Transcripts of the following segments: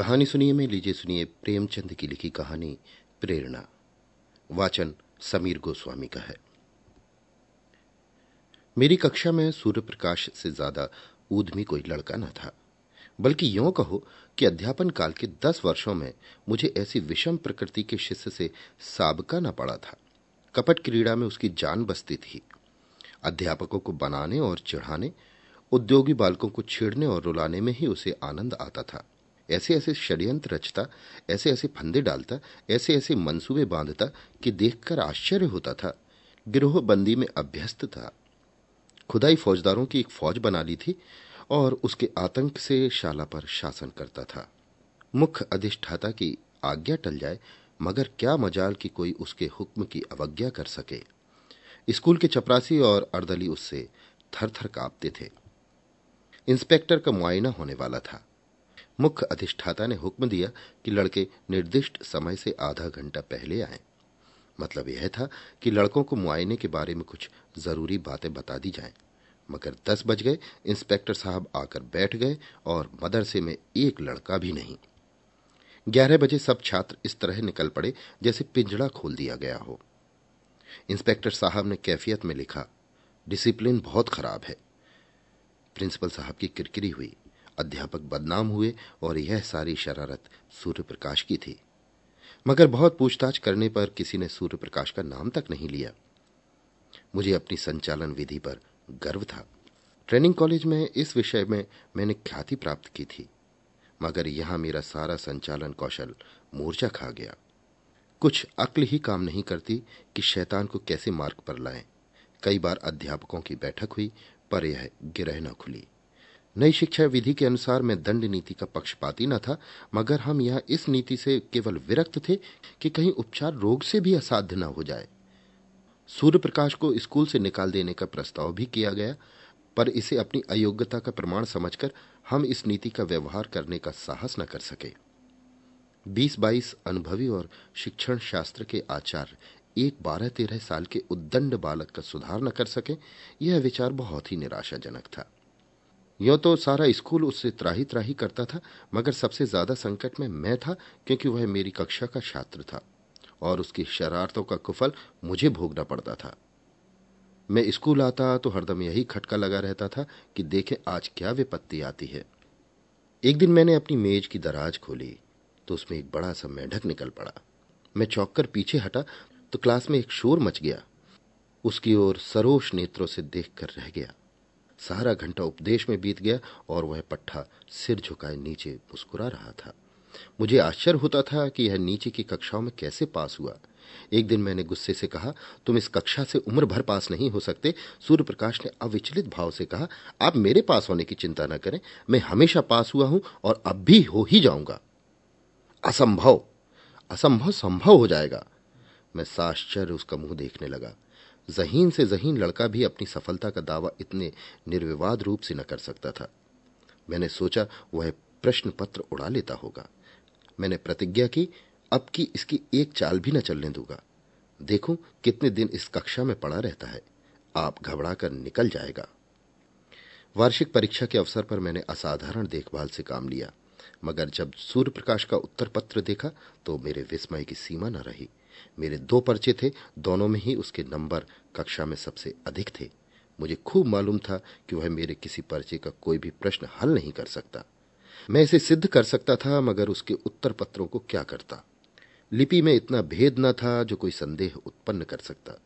कहानी सुनिए, में लीजिए सुनिए प्रेमचंद की लिखी कहानी, प्रेरणा। वाचन समीर गोस्वामी का है। मेरी कक्षा में सूर्य प्रकाश से ज़्यादा ऊधमी कोई लड़का न था, बल्कि यों कहो कि अध्यापन काल के दस वर्षों में मुझे ऐसी विषम प्रकृति के शिष्य से साबका न पड़ा था। कपट क्रीड़ा में उसकी जान बसती थी। अध्यापकों को बनाने और चिढ़ाने, उद्योगी बालकों को छेड़ने और रुलाने में ही उसे आनंद आता था। ऐसे ऐसे षड्यंत्र रचता ऐसे ऐसे फंदे डालता ऐसे ऐसे मंसूबे बांधता कि देखकर आश्चर्य होता था। गिरोह बंदी में अभ्यस्त था। खुदाई फौजदारों की एक फौज बना ली थी और उसके आतंक से शाला पर शासन करता था। मुख्य अधिष्ठाता की आज्ञा टल जाए, मगर क्या मजाल कि कोई उसके हुक्म की अवज्ञा कर सके। स्कूल के चपरासी और अर्दली उससे थर थर कांपते थे। इंस्पेक्टर का मुआयना होने वाला था। मुख्य अधिष्ठाता ने हुक्म दिया कि लड़के निर्दिष्ट समय से आधा घंटा पहले आए। मतलब यह था कि लड़कों को मुआयने के बारे में कुछ ज़रूरी बातें बता दी जाएँ। मगर दस बज गए, इंस्पेक्टर साहब आकर बैठ गए और मदरसे में एक लड़का भी नहीं। ग्यारह बजे सब छात्र इस तरह निकल पड़े जैसे पिंजड़ा खोल दिया गया हो। इंस्पेक्टर साहब ने कैफियत में लिखा, डिसिप्लिन बहुत खराब है। प्रिंसिपल साहब की किरकिरी हुई। अध्यापक बदनाम हुए और यह सारी शरारत सूर्य प्रकाश की थी। मगर बहुत पूछताछ करने पर किसी ने सूर्य प्रकाश का नाम तक नहीं लिया। मुझे अपनी संचालन विधि पर गर्व था। ट्रेनिंग कॉलेज में इस विषय में मैंने ख्याति प्राप्त की थी, मगर यहाँ मेरा सारा संचालन कौशल मूर्छा खा गया। कुछ अक्ल ही काम नहीं करती कि शैतान को कैसे मार्ग पर लाएँ। कई बार अध्यापकों की बैठक हुई, पर यह गिरह न खुली। नई शिक्षा विधि के अनुसार मैं दंड नीति का पक्षपाती न था, मगर हम यहाँ इस नीति से केवल विरक्त थे कि कहीं उपचार रोग से भी असाध्य न हो जाए। सूर्य प्रकाश को स्कूल से निकाल देने का प्रस्ताव भी किया गया, पर इसे अपनी अयोग्यता का प्रमाण समझकर हम इस नीति का व्यवहार करने का साहस न कर सके। बीस बाईस अनुभवी और शिक्षण शास्त्र के आचार्य एक बारह तेरह साल के उद्दंड बालक का सुधार न कर सके, यह विचार बहुत ही निराशाजनक था। यो तो सारा स्कूल उससे त्राही त्राही करता था, मगर सबसे ज़्यादा संकट में मैं था, क्योंकि वह मेरी कक्षा का छात्र था, और उसकी शरारतों का कुफल मुझे भोगना पड़ता था। मैं स्कूल आता तो हरदम यही खटका लगा रहता था कि देखे आज क्या विपत्ति आती है। एक दिन मैंने अपनी मेज की दराज खोली तो उसमें एक बड़ा सा मेढक निकल पड़ा। मैं चौक कर पीछे हटा तो क्लास में एक शोर मच गया। उसकी ओर सरोष नेत्रों से देखकर रह गया। सारा घंटा उपदेश में बीत गया और वह पट्टा सिर झुकाए नीचे मुस्कुरा रहा था। मुझे आश्चर्य होता था कि यह नीचे की कक्षाओं में कैसे पास हुआ। एक दिन मैंने गुस्से से कहा, तुम इस कक्षा से उम्र भर पास नहीं हो सकते। सूर्य प्रकाश ने अविचलित भाव से कहा, आप मेरे पास होने की चिंता न करें। मैं हमेशा पास हुआ हूँ और अब भी हो ही जाऊँगा। असंभव असंभव संभव हो जाएगा। मैं साश्चर्य उसका मुँह देखने लगा। जहीन से जहीन लड़का भी अपनी सफलता का दावा इतने निर्विवाद रूप से न कर सकता था। मैंने सोचा, वह प्रश्न पत्र उड़ा लेता होगा। मैंने प्रतिज्ञा की, अब की इसकी एक चाल भी न चलने दूँगा। देखूँ, कितने दिन इस कक्षा में पड़ा रहता है। आप घबरा कर निकल जाएगा। वार्षिक परीक्षा के अवसर पर मैंने असाधारण देखभाल से काम लिया। मगर जब सूर्य प्रकाश का उत्तर पत्र देखा तो मेरे विस्मय की सीमा न रही। मेरे दो पर्चे थे, दोनों में ही उसके नंबर कक्षा में सबसे अधिक थे। मुझे खूब मालूम था कि वह मेरे किसी पर्चे का कोई भी प्रश्न हल नहीं कर सकता। मैं इसे सिद्ध कर सकता था, मगर उसके उत्तर पत्रों को क्या करता? लिपि में इतना भेद न था जो कोई संदेह उत्पन्न कर सकता।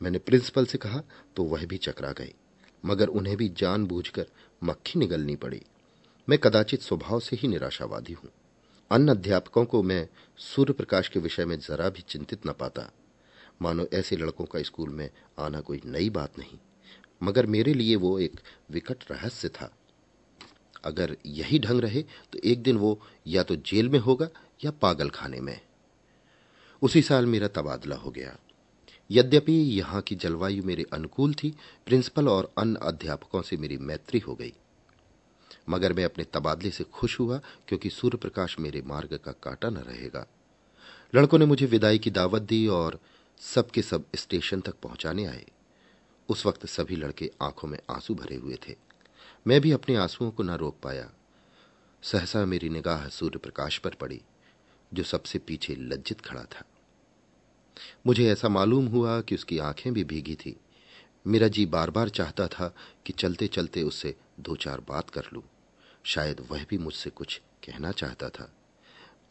मैंने प्रिंसिपल से कहा तो वह भी चकरा गए, मगर उन्हें भी जानबूझकर मक्खी निगलनी पड़ी। मैं कदाचित स्वभाव से ही निराशावादी हूँ। अन्य अध्यापकों को मैं सूर्य प्रकाश के विषय में जरा भी चिंतित न पाता। मानो ऐसे लड़कों का स्कूल में आना कोई नई बात नहीं, मगर मेरे लिए वो एक विकट रहस्य था। अगर यही ढंग रहे तो एक दिन वो या तो जेल में होगा या पागल खाने में। उसी साल मेरा तबादला हो गया। यद्यपि यहाँ की जलवायु मेरे अनुकूल थी, प्रिंसिपल और अन्य अध्यापकों से मेरी मैत्री हो गई। मगर मैं अपने तबादले से खुश हुआ, क्योंकि सूर्य प्रकाश मेरे मार्ग का काटा न रहेगा। लड़कों ने मुझे विदाई की दावत दी और सबके सब स्टेशन तक पहुँचाने आए। उस वक्त सभी लड़के आँखों में आँसू भरे हुए थे। मैं भी अपने आंसुओं को न रोक पाया। सहसा मेरी निगाह सूर्य प्रकाश पर पड़ी, जो सबसे पीछे लज्जित खड़ा था। मुझे ऐसा मालूम हुआ कि उसकी आँखें भी भीगी थी। मेरा जी बार बार चाहता था कि चलते चलते उससे दो चार बात कर लूँ। शायद वह भी मुझसे कुछ कहना चाहता था।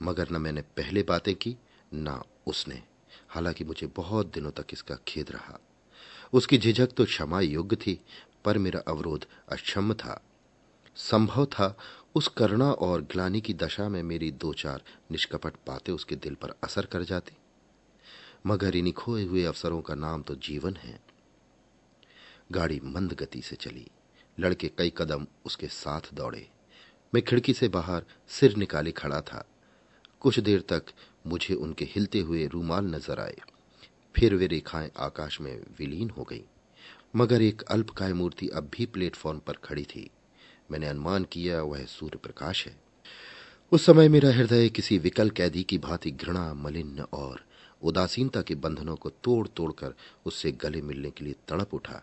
मगर न मैंने पहले बातें की, ना उसने। हालाँकि मुझे बहुत दिनों तक इसका खेद रहा। उसकी झिझक तो क्षमा योग्य थी, पर मेरा अवरोध अक्षम था। संभव था उस करुणा और ग्लानी की दशा में मेरी दो चार निष्कपट बातें उसके दिल पर असर कर जाती। मगर इन्हीं खोए हुए अवसरों का नाम तो जीवन है। गाड़ी मंद गति से चली। लड़के कई कदम उसके साथ दौड़े। मैं खिड़की से बाहर सिर निकाले खड़ा था। कुछ देर तक मुझे उनके हिलते हुए रूमाल नज़र आए। फिर वे रेखाएँ आकाश में विलीन हो गईं। मगर एक अल्पकाय मूर्ति अब भी प्लेटफॉर्म पर खड़ी थी। मैंने अनुमान किया, वह सूर्य प्रकाश है। उस समय मेरा हृदय किसी विकल कैदी की भांति घृणा, मलिन और उदासीनता के बंधनों को तोड़ तोड़कर उससे गले मिलने के लिए तड़प उठा।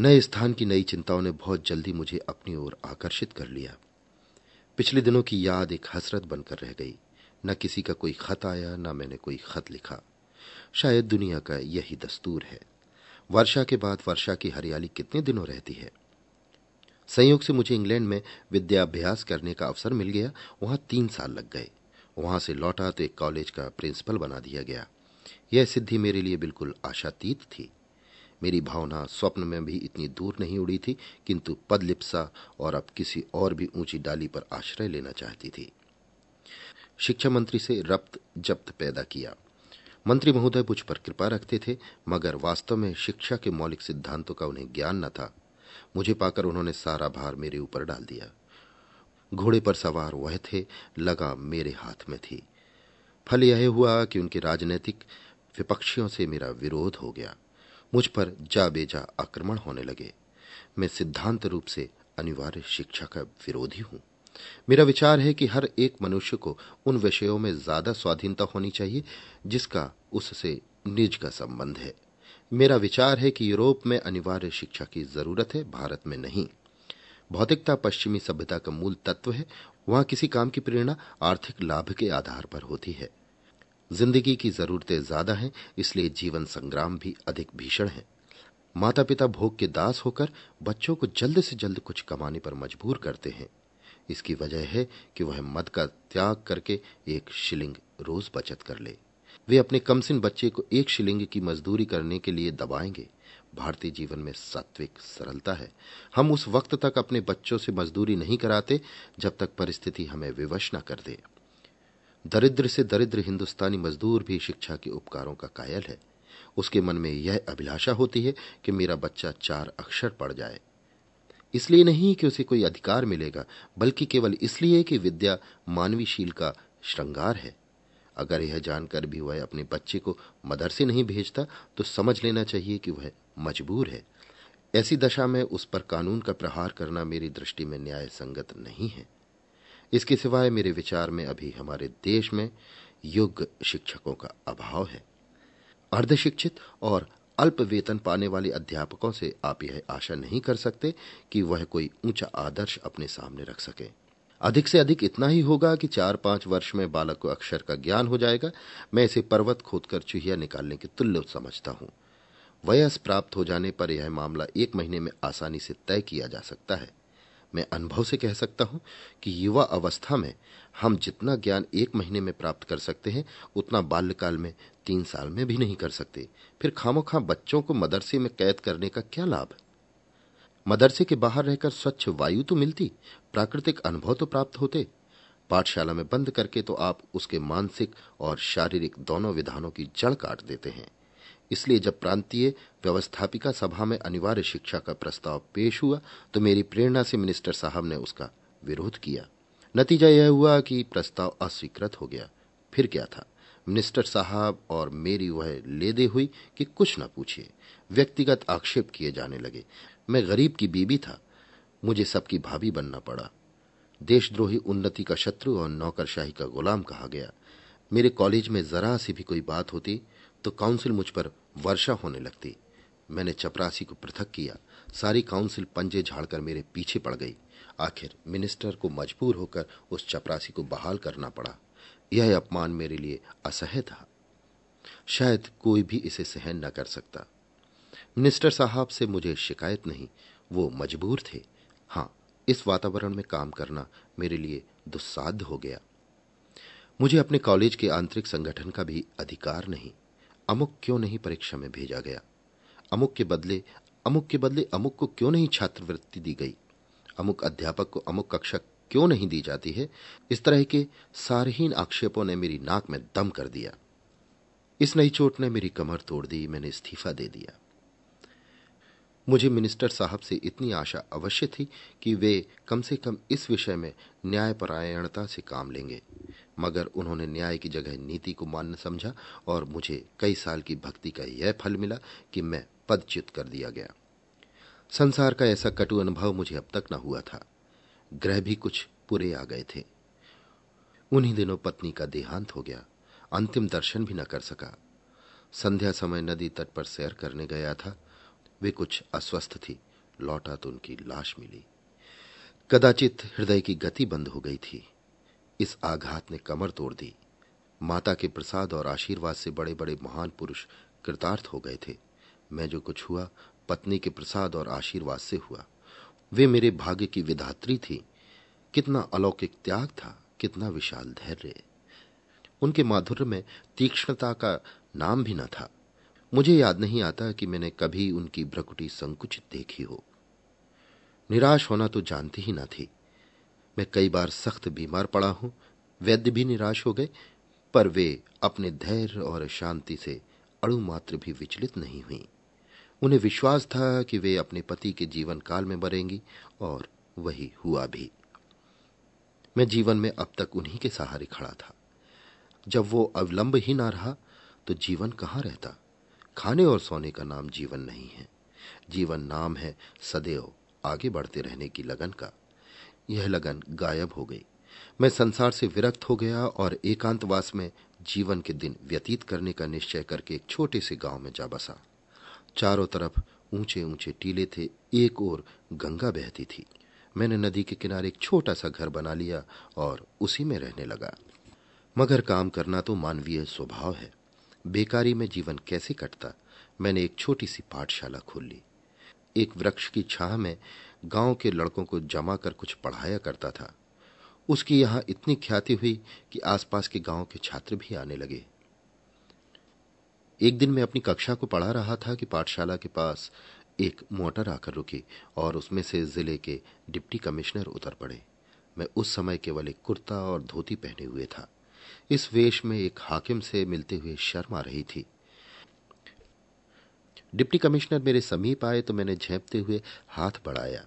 नए स्थान की नई चिंताओं ने बहुत जल्दी मुझे अपनी ओर आकर्षित कर लिया। पिछले दिनों की याद एक हसरत बनकर रह गई। न किसी का कोई खत आया, न मैंने कोई खत लिखा। शायद दुनिया का यही दस्तूर है। वर्षा के बाद वर्षा की हरियाली कितने दिनों रहती है? संयोग से मुझे इंग्लैंड में विद्याभ्यास करने का अवसर मिल गया। वहाँ तीन साल लग गए। वहाँ से लौटा तो एक कॉलेज का प्रिंसिपल बना दिया गया। यह सिद्धि मेरे लिए बिल्कुल आशातीत थी। मेरी भावना स्वप्न में भी इतनी दूर नहीं उड़ी थी, किंतु पदलिप्सा और अब किसी और भी ऊँची डाली पर आश्रय लेना चाहती थी। शिक्षा मंत्री से रब्त जब्त पैदा किया। मंत्री महोदय मुझ पर कृपा रखते थे, मगर वास्तव में शिक्षा के मौलिक सिद्धांतों का उन्हें ज्ञान न था। मुझे पाकर उन्होंने सारा भार मेरे ऊपर डाल दिया। घोड़े पर सवार वह थे लगा मेरे हाथ में थी। फल यह हुआ कि उनके राजनीतिक विपक्षियों से मेरा विरोध हो गया। मुझ पर जा बेजा आक्रमण होने लगे। मैं सिद्धांत रूप से अनिवार्य शिक्षा का विरोधी हूँ। मेरा विचार है कि हर एक मनुष्य को उन विषयों में ज़्यादा स्वाधीनता होनी चाहिए, जिसका उससे निज का संबंध है। मेरा विचार है कि यूरोप में अनिवार्य शिक्षा की ज़रूरत है, भारत में नहीं। भौतिकता पश्चिमी सभ्यता का मूल तत्व है। वहाँ किसी काम की प्रेरणा आर्थिक लाभ के आधार पर होती है। ज़िंदगी की जरूरतें ज़्यादा हैं, इसलिए जीवन संग्राम भी अधिक भीषण है। माता पिता भोग के दास होकर बच्चों को जल्द से जल्द कुछ कमाने पर मजबूर करते हैं। इसकी वजह है कि वह मद का त्याग करके एक शिलिंग रोज बचत कर ले। वे अपने कमसिन बच्चे को एक शिलिंग की मजदूरी करने के लिए दबाएँगे। भारतीय जीवन में सात्विक सरलता है। हम उस वक्त तक अपने बच्चों से मजदूरी नहीं कराते जब तक परिस्थिति हमें विवश न कर दे। दरिद्र से दरिद्र हिंदुस्तानी मजदूर भी शिक्षा के उपकारों का कायल है। उसके मन में यह अभिलाषा होती है कि मेरा बच्चा चार अक्षर पढ़ जाए। इसलिए नहीं कि उसे कोई अधिकार मिलेगा, बल्कि केवल इसलिए कि विद्या मानवीशील का श्रृंगार है। अगर यह जानकर भी वह अपने बच्चे को मदरसे नहीं भेजता तो समझ लेना चाहिए कि वह मजबूर है। ऐसी दशा में उस पर कानून का प्रहार करना मेरी दृष्टि में न्याय संगत नहीं है। इसके सिवाय मेरे विचार में अभी हमारे देश में योग्य शिक्षकों का अभाव है। अर्धशिक्षित और अल्प वेतन पाने वाले अध्यापकों से आप यह आशा नहीं कर सकते कि वह कोई ऊँचा आदर्श अपने सामने रख सके। अधिक से अधिक इतना ही होगा कि चार पाँच वर्ष में बालक को अक्षर का ज्ञान हो जाएगा। मैं इसे पर्वत खोदकर चुहिया निकालने के तुल्य समझता हूँ। वयस प्राप्त हो जाने पर यह मामला एक महीने में आसानी से तय किया जा सकता है। मैं अनुभव से कह सकता हूँ कि युवा अवस्था में हम जितना ज्ञान एक महीने में प्राप्त कर सकते हैं, उतना बाल्यकाल में तीन साल में भी नहीं कर सकते। फिर खामोखा बच्चों को मदरसे में कैद करने का क्या लाभ? मदरसे के बाहर रहकर स्वच्छ वायु तो मिलती, प्राकृतिक अनुभव तो प्राप्त होते। पाठशाला में बंद करके तो आप उसके मानसिक और शारीरिक दोनों विधानों की जड़ काट देते हैं। इसलिए जब प्रांतीय व्यवस्थापिका सभा में अनिवार्य शिक्षा का प्रस्ताव पेश हुआ तो मेरी प्रेरणा से मिनिस्टर साहब ने उसका विरोध किया। नतीजा यह हुआ कि प्रस्ताव अस्वीकृत हो गया। फिर क्या था? मिनिस्टर साहब और मेरी वह लेदे हुई कि कुछ न पूछिए। व्यक्तिगत आक्षेप किए जाने लगे। मैं गरीब की बीबी था। मुझे सबकी भाभी बनना पड़ा। देशद्रोही उन्नति का शत्रु और नौकरशाही का गुलाम कहा गया। मेरे कॉलेज में जरा सी भी कोई बात होती तो काउंसिल मुझ पर वर्षा होने लगती। मैंने चपरासी को पृथक किया। सारी काउंसिल पंजे झाड़कर मेरे पीछे पड़ गई। आखिर मिनिस्टर को मजबूर होकर उस चपरासी को बहाल करना पड़ा। यह अपमान मेरे लिए असह्य था। शायद कोई भी इसे सहन न कर सकता। मिनिस्टर साहब से मुझे शिकायत नहीं। वो मजबूर थे। हाँ इस वातावरण में काम करना मेरे लिए दुस्साध्य हो गया। मुझे अपने कॉलेज के आंतरिक संगठन का भी अधिकार नहीं। अमुक क्यों नहीं परीक्षा में भेजा गया? अमुक के बदले, अमुक के बदले अमुक को क्यों नहीं छात्रवृत्ति दी गई? अमुक अध्यापक को अमुक कक्षा क्यों नहीं दी जाती है? इस तरह के सारहीन आक्षेपों ने मेरी नाक में दम कर दिया। इस नई चोट ने मेरी कमर तोड़ दी, मैंने इस्तीफा दे दिया। मुझे मिनिस्टर साहब से इतनी आशा अवश्य थी कि वे कम से कम इस विषय में न्यायपरायणता से काम लेंगे। मगर उन्होंने न्याय की जगह नीति को मान्य समझा और मुझे कई साल की भक्ति का यह फल मिला कि मैं पदच्युत कर दिया गया। संसार का ऐसा कटु अनुभव मुझे अब तक न हुआ था। ग्रह भी कुछ पूरे आ गए थे। उन्हीं दिनों पत्नी का देहांत हो गया। अंतिम दर्शन भी न कर सका। संध्या समय नदी तट पर सैर करने गया था। वे कुछ अस्वस्थ थी। लौटा तो उनकी लाश मिली। कदाचित हृदय की गति बंद हो गई थी। इस आघात ने कमर तोड़ दी। माता के प्रसाद और आशीर्वाद से बड़े बड़े महान पुरुष कृतार्थ हो गए थे। मैं जो कुछ हुआ, पत्नी के प्रसाद और आशीर्वाद से हुआ। वे मेरे भाग्य की विधात्री थी। कितना अलौकिक त्याग था, कितना विशाल धैर्य। उनके माधुर्य में तीक्ष्णता का नाम भी न था। मुझे याद नहीं आता कि मैंने कभी उनकी भ्रकुटी संकुचित देखी हो। निराश होना तो जानती ही ना थी। मैं कई बार सख्त बीमार पड़ा हूँ, वैद्य भी निराश हो गए, पर वे अपने धैर्य और शांति से अणु मात्र भी विचलित नहीं हुई। उन्हें विश्वास था कि वे अपने पति के जीवन काल में मरेंगी, और वही हुआ भी। मैं जीवन में अब तक उन्हीं के सहारे खड़ा था। जब वो अवलंब ही ना रहा तो जीवन कहाँ रहता? खाने और सोने का नाम जीवन नहीं है। जीवन नाम है सदैव आगे बढ़ते रहने की लगन का। यह लगन गायब हो गई। मैं संसार से विरक्त हो गया और एकांतवास में जीवन के दिन व्यतीत करने का निश्चय करके एक छोटे से गाँव में जा बसा। चारों तरफ़ ऊँचे ऊँचे टीले थे, एक और गंगा बहती थी। मैंने नदी के किनारे एक छोटा सा घर बना लिया और उसी में रहने लगा। मगर काम करना तो मानवीय स्वभाव है। बेकारी में जीवन कैसे कटता? मैंने एक छोटी सी पाठशाला खोल। ली एक वृक्ष की छाह में गाँव के लड़कों को जमा कर कुछ पढ़ाया करता था। उसकी यहाँ इतनी ख्याति हुई कि आसपास के गाँव के छात्र भी आने लगे। एक दिन मैं अपनी कक्षा को पढ़ा रहा था कि पाठशाला के पास एक मोटर आकर रुकी और उसमें से ज़िले के डिप्टी कमिश्नर उतर पड़े। मैं उस समय केवल एक कुर्ता और धोती पहने हुए था। इस वेश में एक हाकिम से मिलते हुए शर्म आ रही थी। डिप्टी कमिश्नर मेरे समीप आए तो मैंने झेपते हुए हाथ बढ़ाया,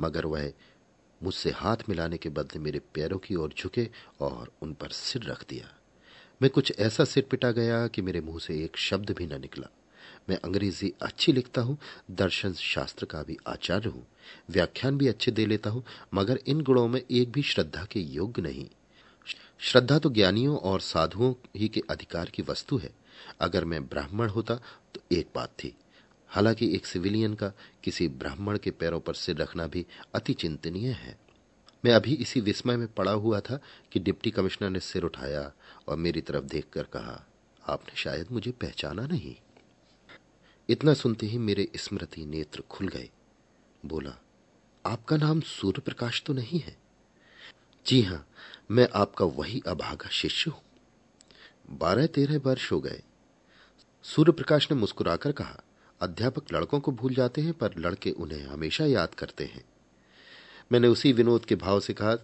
मगर वह मुझसे हाथ मिलाने के बदले मेरे पैरों की ओर झुके और उन पर सिर रख दिया। मैं कुछ ऐसा सिर पिटा गया कि मेरे मुँह से एक शब्द भी न निकला। मैं अंग्रेज़ी अच्छी लिखता हूँ, दर्शन शास्त्र का भी आचार्य हूँ, व्याख्यान भी अच्छे दे लेता हूँ, मगर इन गुणों में एक भी श्रद्धा के योग्य नहीं। श्रद्धा तो ज्ञानियों और साधुओं ही के अधिकार की वस्तु है। अगर मैं ब्राह्मण होता तो एक बात थी। हालाँकि एक सिविलियन का किसी ब्राह्मण के पैरों पर सिर रखना भी अति चिंतनीय है। मैं अभी इसी विस्मय में पड़ा हुआ था कि डिप्टी कमिश्नर ने सिर उठाया और मेरी तरफ़ देखकर कहा, आपने शायद मुझे पहचाना नहीं। इतना सुनते ही मेरे स्मृति नेत्र खुल गए। बोला, आपका नाम सूर्य प्रकाश तो नहीं है? जी हाँ, मैं आपका वही अभागा शिष्य हूँ। बारह तेरह वर्ष हो गए। सूर्य प्रकाश ने मुस्कुराकर कहा, अध्यापक लड़कों को भूल जाते हैं, पर लड़के उन्हें हमेशा याद करते हैं। मैंने उसी विनोद के भाव से कहा,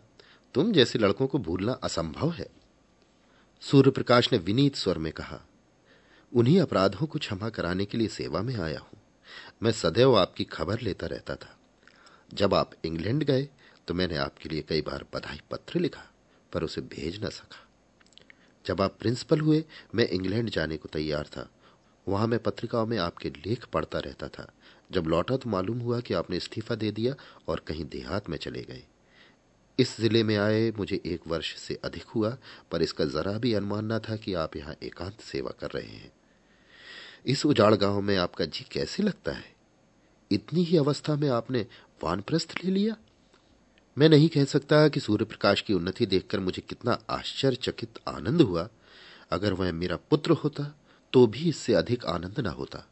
तुम जैसे लड़कों को भूलना असंभव है। सूर्य प्रकाश ने विनीत स्वर में कहा, उन्हीं अपराधों को क्षमा कराने के लिए सेवा में आया हूँ। मैं सदैव आपकी खबर लेता रहता था। जब आप इंग्लैंड गए तो मैंने आपके लिए कई बार बधाई पत्र लिखा, पर उसे भेज न सका। जब आप प्रिंसिपल हुए, मैं इंग्लैंड जाने को तैयार था। वहाँ मैं पत्रिकाओं में आपके लेख पढ़ता रहता था। जब लौटा तो मालूम हुआ कि आपने इस्तीफा दे दिया और कहीं देहात में चले गए। इस ज़िले में आए, मुझे एक वर्ष से अधिक हुआ, पर इसका जरा भी अनुमान न था कि आप यहाँ एकांत सेवा कर रहे हैं। इस उजाड़ गाँव में आपका जी कैसे लगता है? इतनी ही अवस्था में आपने वानप्रस्थ ले लिया? मैं नहीं कह सकता कि सूर्य प्रकाश की उन्नति देखकर मुझे कितना आश्चर्यचकित आनंद हुआ। अगर वह मेरा पुत्र होता तो भी इससे अधिक आनंद न होता।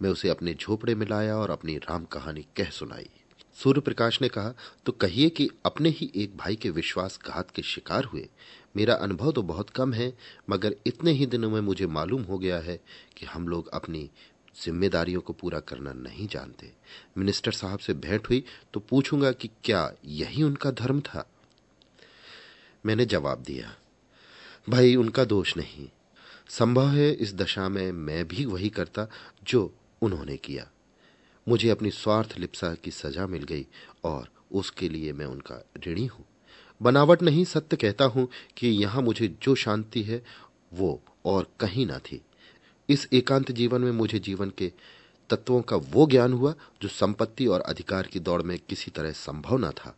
मैं उसे अपने झोपड़े में लाया और अपनी राम कहानी कह सुनाई। सूर्य प्रकाश ने कहा तो कहिए कि अपने ही एक भाई के विश्वासघात के शिकार हुए। मेरा अनुभव तो बहुत कम है, मगर इतने ही दिनों में मुझे मालूम हो गया है कि हम लोग अपनी जिम्मेदारियों को पूरा करना नहीं जानते। मिनिस्टर साहब से भेंट हुई तो पूछूँगा कि क्या यही उनका धर्म था? मैंने जवाब दिया, भाई, उनका दोष नहीं। संभव है इस दशा में मैं भी वही करता जो उन्होंने किया। मुझे अपनी स्वार्थ लिप्सा की सजा मिल गई और उसके लिए मैं उनका ऋणी हूँ। बनावट नहीं, सत्य कहता हूँ कि यहाँ मुझे जो शांति है, वो और कहीं ना थी। इस एकांत जीवन में मुझे जीवन के तत्वों का वो ज्ञान हुआ, जो संपत्ति और अधिकार की दौड़ में किसी तरह संभव न था।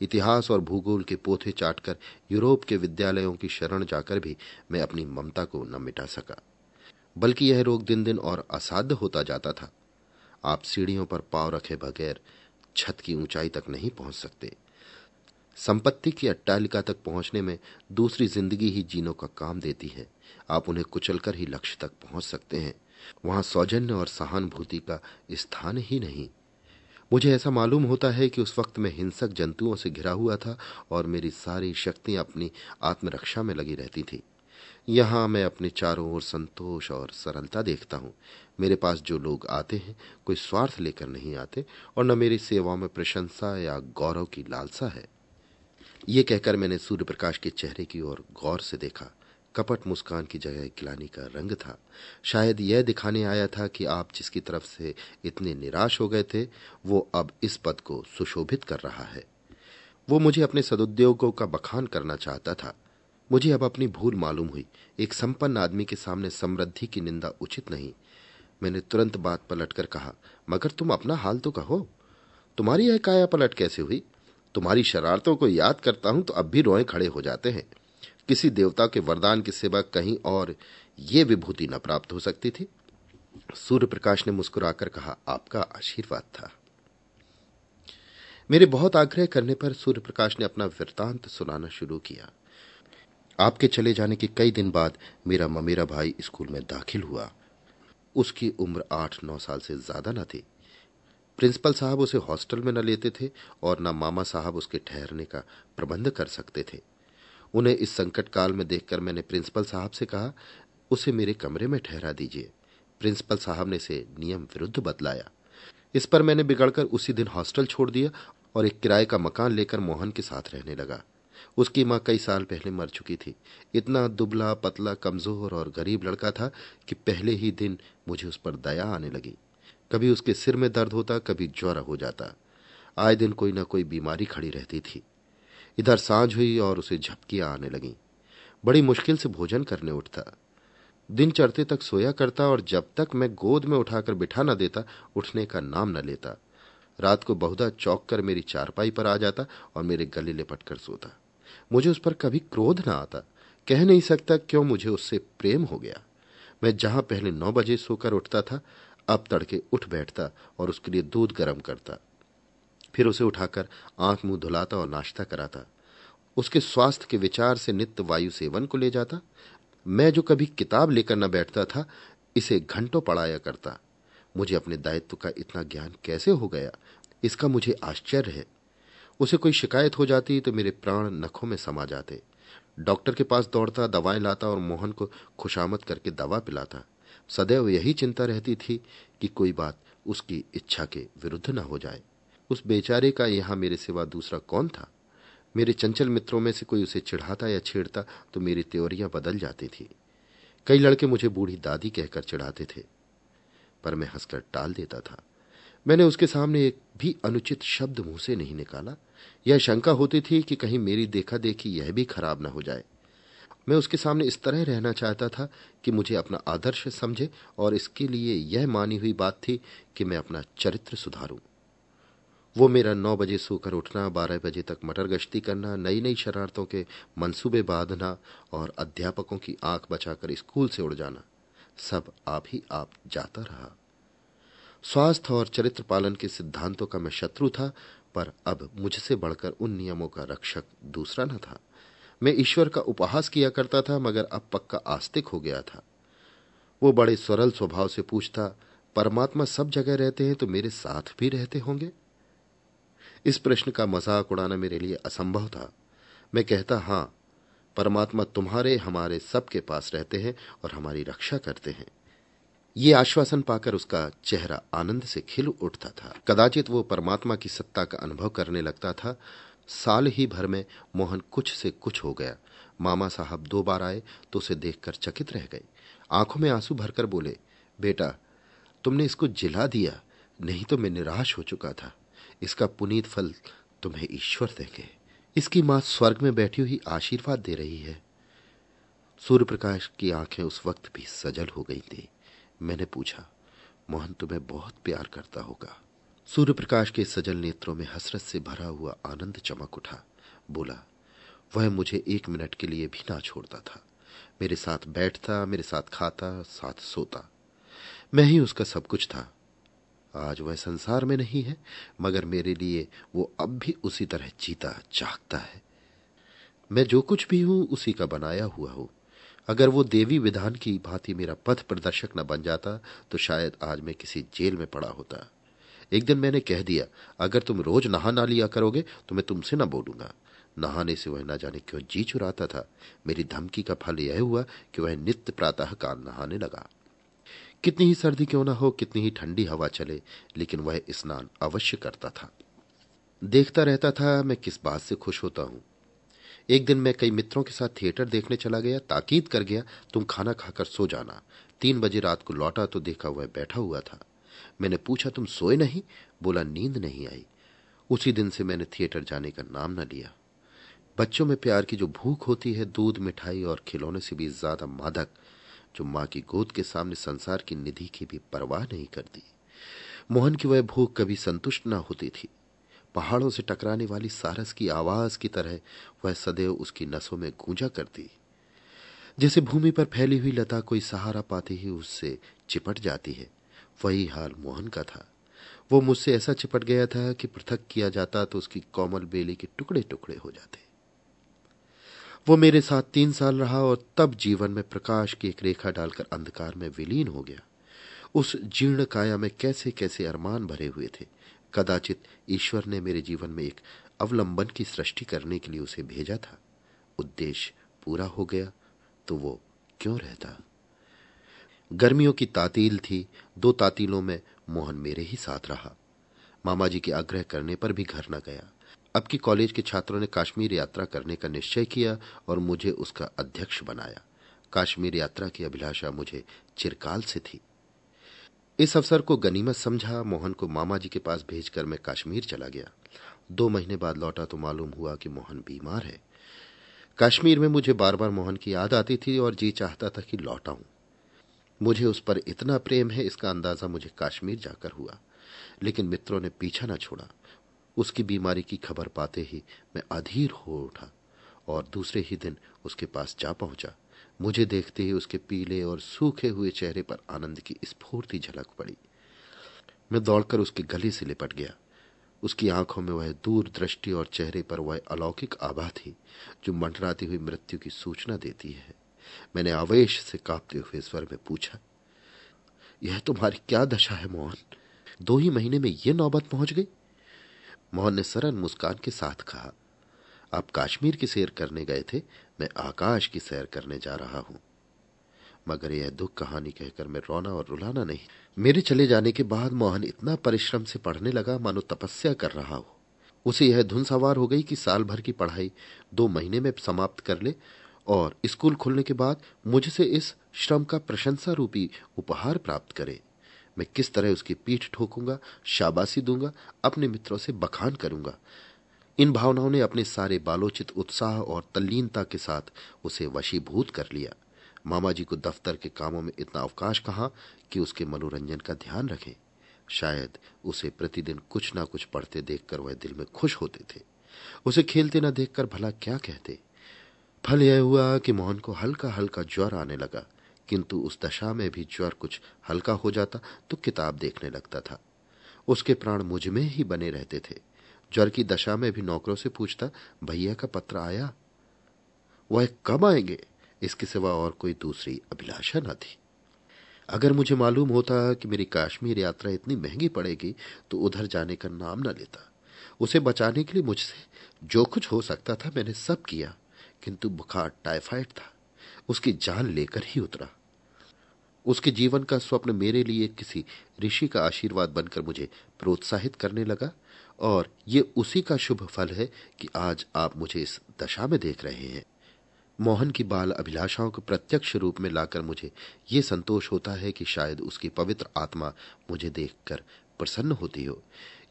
इतिहास और भूगोल के पोथे चाटकर यूरोप के विद्यालयों की शरण जाकर भी मैं अपनी ममता को न मिटा सका। बल्कि यह रोग दिन दिन और असाध्य होता जाता था। आप सीढ़ियों पर पाव रखे बगैर छत की ऊंचाई तक नहीं पहुँच सकते। संपत्ति की अट्टालिका तक पहुँचने में दूसरी ज़िंदगी ही जीनों का काम देती है। आप उन्हें कुचलकर ही लक्ष्य तक पहुँच सकते हैं। वहाँ सौजन्य और सहानुभूति का स्थान ही नहीं। मुझे ऐसा मालूम होता है कि उस वक्त मैं हिंसक जंतुओं से घिरा हुआ था और मेरी सारी शक्तियाँ अपनी आत्मरक्षा में लगी रहती थी। यहाँ मैं अपने चारों ओर संतोष और सरलता देखता हूँ। मेरे पास जो लोग आते हैं, कोई स्वार्थ लेकर नहीं आते और न मेरी सेवाओं में प्रशंसा या गौरव की लालसा है। ये कहकर मैंने सूर्य प्रकाश के चेहरे की ओर गौर से देखा। कपट मुस्कान की जगह गिलानी का रंग था। शायद यह दिखाने आया था कि आप जिसकी तरफ़ से इतने निराश हो गए थे, वो अब इस पद को सुशोभित कर रहा है। वो मुझे अपने सदुद्योगों का बखान करना चाहता था। मुझे अब अपनी भूल मालूम हुई। एक संपन्न आदमी के सामने समृद्धि की निंदा उचित नहीं। मैंने तुरंत बात पलटकर कहा, मगर तुम अपना हाल तो कहो। तुम्हारी यह काया पलट कैसे हुई? तुम्हारी शरारतों को याद करता हूँ तो अब भी रोए खड़े हो जाते हैं। किसी देवता के वरदान के सिवा कहीं और ये विभूति न प्राप्त हो सकती थी। सूर्य प्रकाश ने मुस्कुराकर कहा, आपका आशीर्वाद था। मेरे बहुत आग्रह करने पर सूर्य प्रकाश ने अपना वृतांत सुनाना शुरू किया। आपके चले जाने के कई दिन बाद मेरा ममेरा भाई स्कूल में दाखिल हुआ। उसकी उम्र आठ नौ साल से ज़्यादा न थी। प्रिंसिपल साहब उसे हॉस्टल में न लेते थे और न मामा साहब उसके ठहरने का प्रबंध कर सकते थे। उन्हें इस संकट काल में देखकर मैंने प्रिंसिपल साहब से कहा, उसे मेरे कमरे में ठहरा दीजिए। प्रिंसिपल साहब ने इसे नियम विरुद्ध बतलाया। इस पर मैंने बिगड़कर उसी दिन हॉस्टल छोड़ दिया और एक किराए का मकान लेकर मोहन के साथ रहने लगा। उसकी माँ कई साल पहले मर चुकी थी। इतना दुबला, पतला, कमज़ोर और गरीब लड़का था कि पहले ही दिन मुझे उस पर दया आने लगी। कभी उसके सिर में दर्द होता, कभी ज्वर हो जाता। आए दिन कोई ना कोई बीमारी खड़ी रहती थी। इधर साँझ हुई और उसे झपकियाँ आने लगी। बड़ी मुश्किल से भोजन करने उठता। दिन चढ़ते तक सोया करता और जब तक मैं गोद में उठाकर बिठा न देता, उठने का नाम न लेता। रात को बहुधा चौक कर मेरी चारपाई पर आ जाता और मेरे गले लिपट कर सोता। मुझे उस पर कभी क्रोध न आता। कह नहीं सकता क्यों मुझे उससे प्रेम हो गया। मैं जहाँ पहले नौ बजे सोकर उठता था, अब तड़के उठ बैठता और उसके लिए दूध गर्म करता। फिर उसे उठाकर आँख मुँह धुलाता और नाश्ता कराता। उसके स्वास्थ्य के विचार से नित्य वायु सेवन को ले जाता। मैं जो कभी किताब लेकर न बैठता था, इसे घंटों पढ़ाया करता। मुझे अपने दायित्व का इतना ज्ञान कैसे हो गया? इसका मुझे आश्चर्य है। उसे कोई शिकायत हो जाती तो मेरे प्राण नखों में समा जाते। डॉक्टर के पास दौड़ता, दवाएँ लाता और मोहन को खुशामद करके दवा पिलाता। सदैव यही चिंता रहती थी कि कोई बात उसकी इच्छा के विरुद्ध न हो जाए। उस बेचारे का यहाँ मेरे सिवा दूसरा कौन था? मेरे चंचल मित्रों में से कोई उसे चिढ़ाता या छेड़ता तो मेरी त्योरियाँ बदल जाती थी। कई लड़के मुझे बूढ़ी दादी कहकर चढ़ाते थे, पर मैं हंसकर टाल देता था। मैंने उसके सामने एक भी अनुचित शब्द मुँह से नहीं निकाला। यह शंका होती थी कि कहीं मेरी देखा देखी यह भी खराब न हो जाए। मैं उसके सामने इस तरह रहना चाहता था कि मुझे अपना आदर्श समझे और इसके लिए यह मानी हुई बात थी कि मैं अपना चरित्र सुधारूं। वो मेरा नौ बजे सोकर उठना, बारह बजे तक मटर गश्ती करना नई नई शरारतों के मंसूबे बांधना और अध्यापकों की आँख बचाकर स्कूल से उड़ जाना, सब आप ही आप जाता रहा। स्वास्थ्य और चरित्र पालन के सिद्धांतों का मैं शत्रु था, पर अब मुझसे बढ़कर उन नियमों का रक्षक दूसरा न था। मैं ईश्वर का उपहास किया करता था, मगर अब पक्का आस्तिक हो गया था। वो बड़े सरल स्वभाव से पूछता, परमात्मा सब जगह रहते हैं तो मेरे साथ भी रहते होंगे? इस प्रश्न का मज़ाक उड़ाना मेरे लिए असंभव था। मैं कहता, हाँ, परमात्मा तुम्हारे, हमारे सबके पास रहते हैं और हमारी रक्षा करते हैं। ये आश्वासन पाकर उसका चेहरा आनंद से खिल उठता था। कदाचित वो परमात्मा की सत्ता का अनुभव करने लगता था। साल ही भर में मोहन कुछ से कुछ हो गया। मामा साहब दो बार आए तो उसे देखकर चकित रह गए। आँखों में आँसू भरकर बोले, बेटा, तुमने इसको जिला दिया, नहीं तो मैं निराश हो चुका था। इसका पुनीत फल तुम्हें ईश्वर देंगे। इसकी माँ स्वर्ग में बैठी हुई आशीर्वाद दे रही है। सूर्य प्रकाश की आँखें उस वक्त भी सजल हो गई थी। मैंने पूछा, मोहन, तुम्हें बहुत प्यार करता होगा? सूर्य प्रकाश के सजल नेत्रों में हसरत से भरा हुआ आनंद चमक उठा। बोला, वह मुझे एक मिनट के लिए भी ना छोड़ता था। मेरे साथ बैठता, मेरे साथ खाता, साथ सोता। मैं ही उसका सब कुछ था। आज वह संसार में नहीं है, मगर मेरे लिए वो अब भी उसी तरह जीता जागता है। मैं जो कुछ भी हूँ, उसी का बनाया हुआ हूँ। अगर वो देवी विधान की भांति मेरा पथ प्रदर्शक न बन जाता तो शायद आज मैं किसी जेल में पड़ा होता। एक दिन मैंने कह दिया, अगर तुम रोज नहा ना लिया करोगे तो मैं तुमसे न बोलूँगा। नहाने से वह न जाने क्यों जी चुराता था। मेरी धमकी का फल यह हुआ कि वह नित्य प्रातः काल नहाने लगा। कितनी ही सर्दी क्यों ना हो, कितनी ही ठंडी हवा चले, लेकिन वह स्नान अवश्य करता था। देखता रहता था, मैं किस बात से खुश होता हूँ। एक दिन मैं कई मित्रों के साथ थिएटर देखने चला गया, ताकीद कर गया, तुम खाना खाकर सो जाना। तीन बजे रात को लौटा तो देखा वह बैठा हुआ था। मैंने पूछा, तुम सोए नहीं? बोला, नींद नहीं आई। उसी दिन से मैंने थिएटर जाने का नाम न लिया। बच्चों में प्यार की जो भूख होती है, दूध, मिठाई और खिलौने से भी ज़्यादा मादक जो माँ की गोद के सामने संसार की निधि की भी परवाह नहीं करती। मोहन की वह भूख कभी संतुष्ट न होती थी। पहाड़ों से टकराने वाली सारस की आवाज़ की तरह वह सदैव उसकी नसों में गूंजा करती। जैसे भूमि पर फैली हुई लता कोई सहारा पाते ही उससे चिपट जाती है। वही हाल मोहन का था। वो मुझसे ऐसा चिपट गया था कि पृथक किया जाता तो उसकी कोमल बेली के टुकड़े टुकड़े हो जाते। वो मेरे साथ तीन साल रहा और तब जीवन में प्रकाश की एक रेखा डालकर अंधकार में विलीन हो गया। उस जीर्ण काया में कैसे कैसे अरमान भरे हुए थे। कदाचित ईश्वर ने मेरे जीवन में एक अवलंबन की सृष्टि करने के लिए उसे भेजा था। उद्देश्य पूरा हो गया तो वो क्यों रहता? गर्मियों की तातील थी, दो तातीलों में मोहन मेरे ही साथ रहा। मामा जी के आग्रह करने पर भी घर न गया। अब की कॉलेज के छात्रों ने कश्मीर यात्रा करने का निश्चय किया और मुझे उसका अध्यक्ष बनाया। कश्मीर यात्रा की अभिलाषा मुझे चिरकाल से थी। इस अवसर को गनीमत समझा, मोहन को मामा जी के पास भेजकर मैं कश्मीर चला गया। दो महीने बाद लौटा तो मालूम हुआ कि मोहन बीमार है। कश्मीर में मुझे बार बार मोहन की याद आती थी और जी चाहता था कि लौटाऊं मुझे उस पर इतना प्रेम है, इसका अंदाज़ा मुझे कश्मीर जाकर हुआ। लेकिन मित्रों ने पीछा न छोड़ा। उसकी बीमारी की खबर पाते ही मैं अधीर हो उठा और दूसरे ही दिन उसके पास जा पहुँचा। मुझे देखते ही उसके पीले और सूखे हुए चेहरे पर आनंद की स्फूर्ति झलक पड़ी। मैं दौड़कर उसके गले से लिपट गया। उसकी आँखों में वह दूर दृष्टि और चेहरे पर वह अलौकिक आभा थी, जो मंडराती हुई मृत्यु की सूचना देती है। मैंने आवेश से कांपते हुए स्वर में पूछा, यह तुम्हारी क्या दशा है, मोहन? दो ही महीने में यह नौबत पहुँच गई? मोहन ने सरल मुस्कान के साथ कहा, आप कश्मीर की सैर करने गए थे, मैं आकाश की सैर करने जा रहा हूँ। मगर यह दुख कहानी कहकर मैं रोना और रुलाना नहीं। मेरे चले जाने के बाद मोहन इतना परिश्रम से पढ़ने लगा, मानो तपस्या कर रहा हो। उसे यह धुन सवार हो गई कि साल भर की पढ़ाई दो महीने में समाप्त कर ले और स्कूल खुलने के बाद मुझसे इस श्रम का प्रशंसा रूपी उपहार प्राप्त करे। मैं किस तरह उसकी पीठ ठोकूँगा, शाबाशी दूँगा, अपने मित्रों से बखान करूँगा। इन भावनाओं ने अपने सारे बालोचित उत्साह और तल्लीनता के साथ उसे वशीभूत कर लिया। मामा जी को दफ्तर के कामों में इतना अवकाश कहा कि उसके मनोरंजन का ध्यान रखें। शायद उसे प्रतिदिन कुछ ना कुछ पढ़ते देखकर वह दिल में खुश होते थे। उसे खेलते न देखकर भला क्या कहते। फल यह हुआ कि मोहन को हल्का हल्का ज्वर आने लगा। किंतु उस दशा में भी ज्वर कुछ हल्का हो जाता तो किताब देखने लगता था। उसके प्राण मुझमें ही बने रहते थे। ज्वर की दशा में भी नौकरों से पूछता, भैया का पत्र आया? वह कब आएँगे? इसके सिवा और कोई दूसरी अभिलाषा न थी। अगर मुझे मालूम होता कि मेरी काश्मीर यात्रा इतनी महँगी पड़ेगी तो उधर जाने का नाम न लेता। उसे बचाने के लिए मुझसे जो कुछ हो सकता था मैंने सब किया, किंतु बुखार, टाइफाइड था। उसकी जान लेकर ही उतरा। उसके जीवन का स्वप्न मेरे लिए किसी ऋषि का आशीर्वाद बनकर मुझे प्रोत्साहित करने लगा, और ये उसी का शुभ फल है कि आज आप मुझे इस दशा में देख रहे हैं। मोहन की बाल अभिलाषाओं को प्रत्यक्ष रूप में लाकर मुझे ये संतोष होता है कि शायद उसकी पवित्र आत्मा मुझे देखकर प्रसन्न होती हो।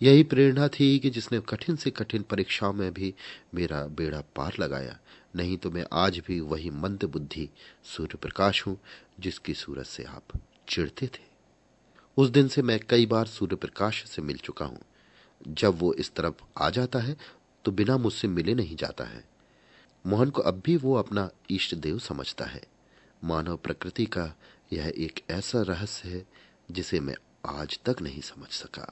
यही प्रेरणा थी कि जिसने कठिन से कठिन परीक्षाओं में भी मेरा बेड़ा पार लगाया नहीं तो मैं आज भी वही मंद बुद्धि सूर्य प्रकाश हूँ, जिसकी सूरज से आप चिढ़ते थे। उस दिन से मैं कई बार सूर्य प्रकाश से मिल चुका हूँ। जब वो इस तरफ़ आ जाता है तो बिना मुझसे मिले नहीं जाता है। मोहन को अब भी वो अपना इष्ट देव समझता है। मानव प्रकृति का यह एक ऐसा रहस्य है, जिसे मैं आज तक नहीं समझ सका।